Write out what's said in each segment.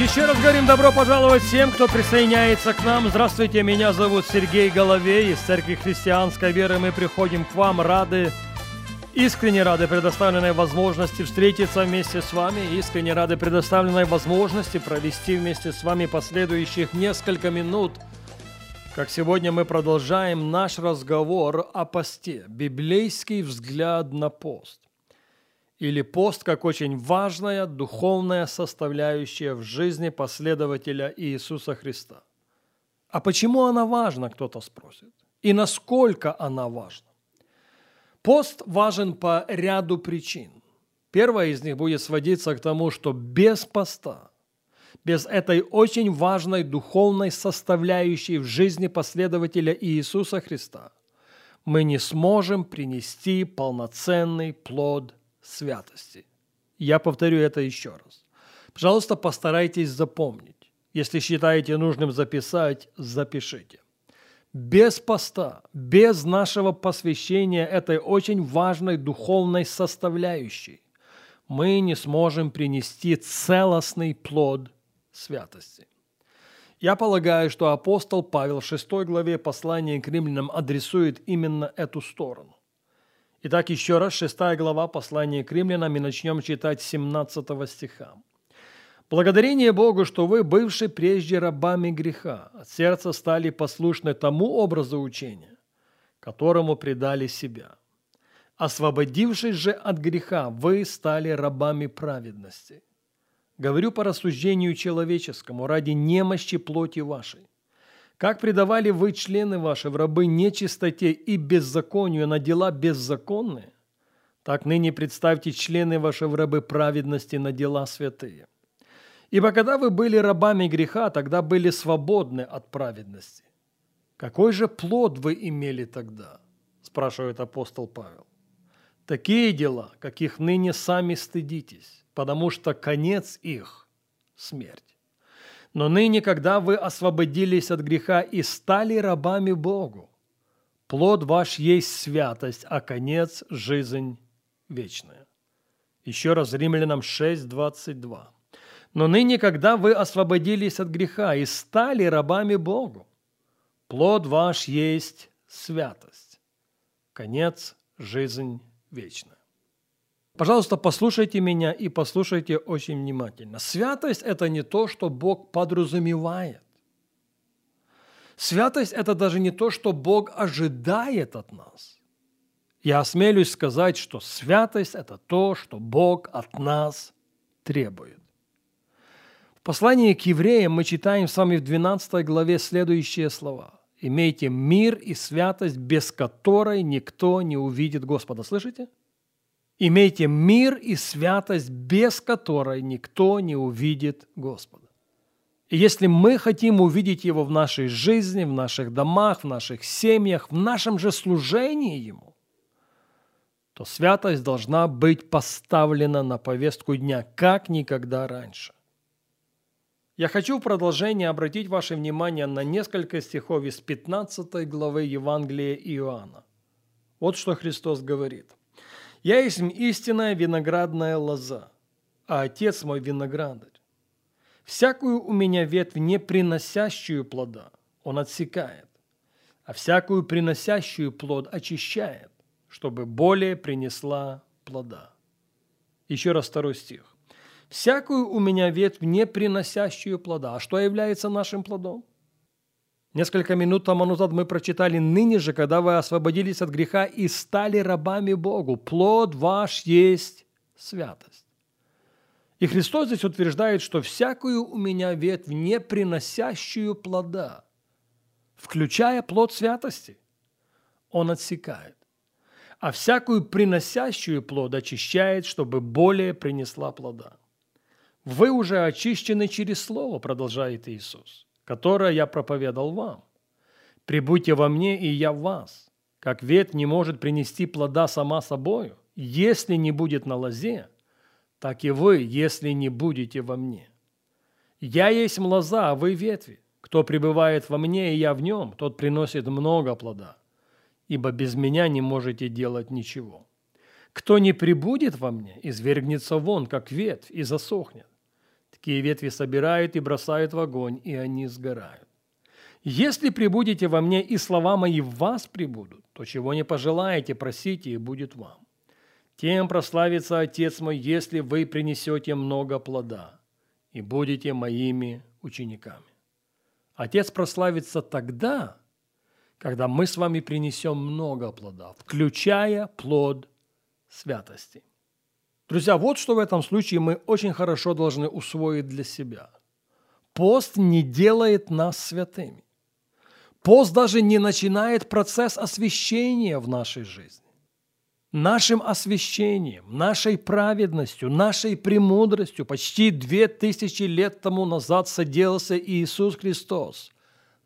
Еще раз говорим добро пожаловать всем, кто присоединяется к нам. Здравствуйте, меня зовут Сергей Головей из Церкви Христианской Веры. Мы приходим к вам рады, искренне рады предоставленной возможности встретиться вместе с вами, искренне рады предоставленной возможности провести вместе с вами последующих несколько минут. Как сегодня мы продолжаем наш разговор о посте, библейский взгляд на пост или пост как очень важная духовная составляющая в жизни последователя Иисуса Христа. А почему она важна, кто-то спросит. И насколько она важна? Пост важен по ряду причин. Первая из них будет сводиться к тому, что без поста, без этой очень важной духовной составляющей в жизни последователя Иисуса Христа, мы не сможем принести полноценный плод святости. Я повторю это еще раз. Пожалуйста, постарайтесь запомнить. Если считаете нужным записать, запишите. Без поста, без нашего посвящения этой очень важной духовной составляющей, мы не сможем принести целостный плод святости. Я полагаю, что апостол Павел в 6 главе послания к римлянам адресует именно эту сторону. Итак, еще раз, 6 глава послания к римлянам, и начнем читать 17 стиха. «Благодарение Богу, что вы, бывшие прежде рабами греха, от сердца стали послушны тому образу учения, которому предали себя. Освободившись же от греха, вы стали рабами праведности. Говорю по рассуждению человеческому, ради немощи плоти вашей. Как предавали вы члены ваши в рабы нечистоте и беззаконию на дела беззаконные, так ныне представьте члены ваши в рабы праведности на дела святые. Ибо когда вы были рабами греха, тогда были свободны от праведности. Какой же плод вы имели тогда? спрашивает апостол Павел. Такие дела, каких ныне сами стыдитесь, потому что конец их – смерть. Но ныне, когда вы освободились от греха и стали рабами Богу, плод ваш есть святость, а конец – жизнь вечная. Еще раз Римлянам 6, 22. Но ныне, когда вы освободились от греха и стали рабами Богу, плод ваш есть святость, конец – жизнь вечная. Пожалуйста, послушайте меня и послушайте очень внимательно. Святость – это не то, что Бог подразумевает. Святость – это даже не то, что Бог ожидает от нас. Я осмелюсь сказать, что святость – это то, что Бог от нас требует. В послании к евреям мы читаем с вами в 12 главе следующие слова. «Имейте мир и святость, без которой никто не увидит Господа». Слышите? Имейте мир и святость, без которой никто не увидит Господа. И если мы хотим увидеть Его в нашей жизни, в наших домах, в наших семьях, в нашем же служении Ему, то святость должна быть поставлена на повестку дня, как никогда раньше. Я хочу в продолжение обратить ваше внимание на несколько стихов из 15 главы Евангелия Иоанна. Вот что Христос говорит – я есть истинная виноградная лоза, а отец мой виноградарь. Всякую у меня ветвь, не приносящую плода, он отсекает, а всякую приносящую плод очищает, чтобы более принесла плода. Еще раз второй стих. Всякую у меня ветвь, не приносящую плода. А что является нашим плодом? Несколько минут тому назад мы прочитали «Ныне же, когда вы освободились от греха и стали рабами Богу, плод ваш есть святость». И Христос здесь утверждает, что всякую у меня ветвь, не приносящую плода, включая плод святости, Он отсекает, а всякую приносящую плод очищает, чтобы более принесла плода. Вы уже очищены через Слово, продолжает Иисус которое я проповедал вам. Прибудьте во мне, и я в вас. как ветвь не может принести плода сама собою, если не будет на лозе, так и вы, если не будете во мне. Я есть лоза, а вы ветви. Кто пребывает во мне, и я в нем, тот приносит много плода, ибо без меня не можете делать ничего. Кто не прибудет во мне, извергнется вон, как ветвь, и засохнет. Такие ветви собирают и бросают в огонь, и они сгорают. Если прибудете во мне, и слова мои в вас прибудут, то чего не пожелаете, просите, и будет вам. Тем прославится Отец мой, если вы принесете много плода и будете моими учениками. Отец прославится тогда, когда мы с вами принесем много плода, включая плод святости. Друзья, вот что в этом случае мы очень хорошо должны усвоить для себя. Пост не делает нас святыми. Пост даже не начинает процесс освящения в нашей жизни. Нашим освящением, нашей праведностью, нашей премудростью почти две тысячи лет тому назад соделался Иисус Христос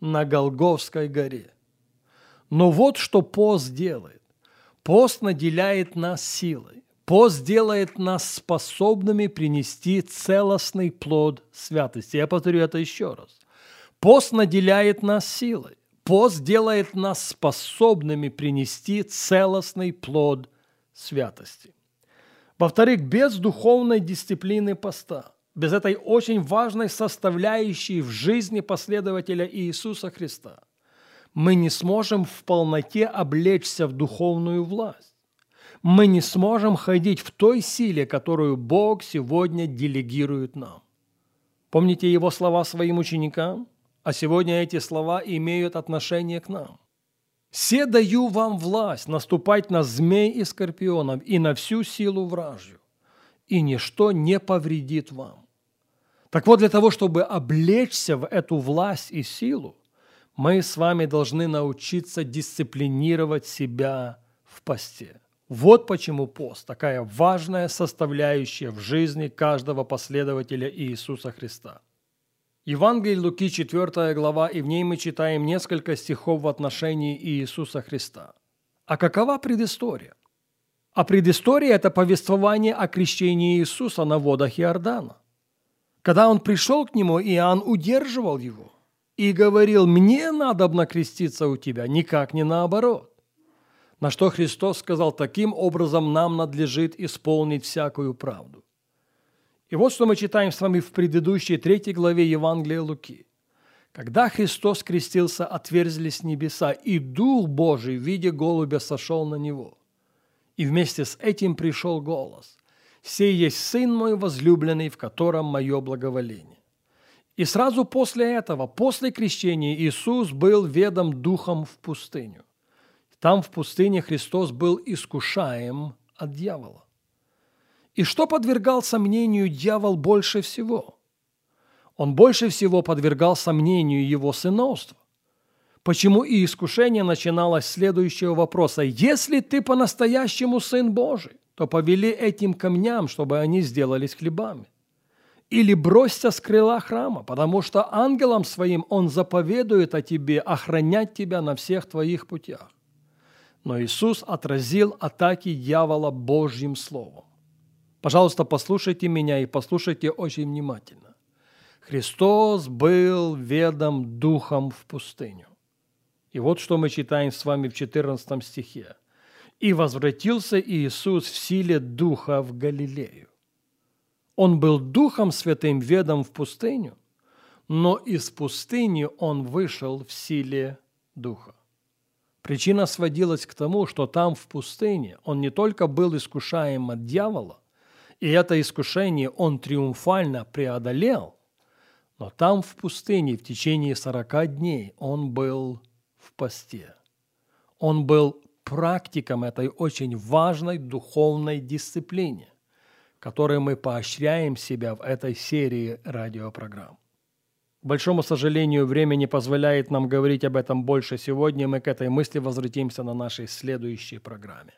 на Голговской горе. Но вот что пост делает. Пост наделяет нас силой. Пост делает нас способными принести целостный плод святости. Я повторю это еще раз. Пост наделяет нас силой. Пост делает нас способными принести целостный плод святости. Во-вторых, без духовной дисциплины поста, без этой очень важной составляющей в жизни последователя Иисуса Христа, мы не сможем в полноте облечься в духовную власть. Мы не сможем ходить в той силе, которую Бог сегодня делегирует нам. Помните его слова своим ученикам? а сегодня эти слова имеют отношение к нам. «Се даю вам власть наступать на змей и скорпионов и на всю силу вражью, и ничто не повредит вам». Так вот, для того, чтобы облечься в эту власть и силу, мы с вами должны научиться дисциплинировать себя в посте. Вот почему пост – такая важная составляющая в жизни каждого последователя Иисуса Христа. Евангелие Луки, 4 глава, и в ней мы читаем несколько стихов в отношении Иисуса Христа. А какова предыстория? А предыстория – это повествование о крещении Иисуса на водах Иордана. Когда он пришел к нему, Иоанн удерживал его и говорил, «Мне надо креститься у тебя, никак не наоборот». На что Христос сказал, таким образом нам надлежит исполнить всякую правду. И вот что мы читаем с вами в предыдущей третьей главе Евангелия Луки. Когда Христос крестился, отверзлись небеса, и Дух Божий в виде голубя сошел на него. И вместе с этим пришел голос. «Сей есть Сын мой возлюбленный, в котором мое благоволение». И сразу после этого, после крещения, Иисус был ведом Духом в пустыню. Там в пустыне Христос был искушаем от дьявола. И что подвергал сомнению дьявол больше всего? Он больше всего подвергал сомнению его сыновства. Почему и искушение начиналось с следующего вопроса. «Если ты по-настоящему Сын Божий, то повели этим камням, чтобы они сделались хлебами. Или бросься с крыла храма, потому что ангелам своим он заповедует о тебе охранять тебя на всех твоих путях». Но Иисус отразил атаки дьявола Божьим Словом. Пожалуйста, послушайте меня и послушайте очень внимательно. Христос был ведом духом в пустыню. И вот что мы читаем с вами в 14 стихе. «И возвратился Иисус в силе духа в Галилею». Он был духом святым ведом в пустыню, но из пустыни он вышел в силе духа. Причина сводилась к тому, что там в пустыне он не только был искушаем от дьявола, и это искушение он триумфально преодолел, но там в пустыне в течение сорока дней он был в посте. Он был практиком этой очень важной духовной дисциплине, которой мы поощряем себя в этой серии радиопрограмм. Большому сожалению, время не позволяет нам говорить об этом больше сегодня. Мы к этой мысли возвратимся на нашей следующей программе.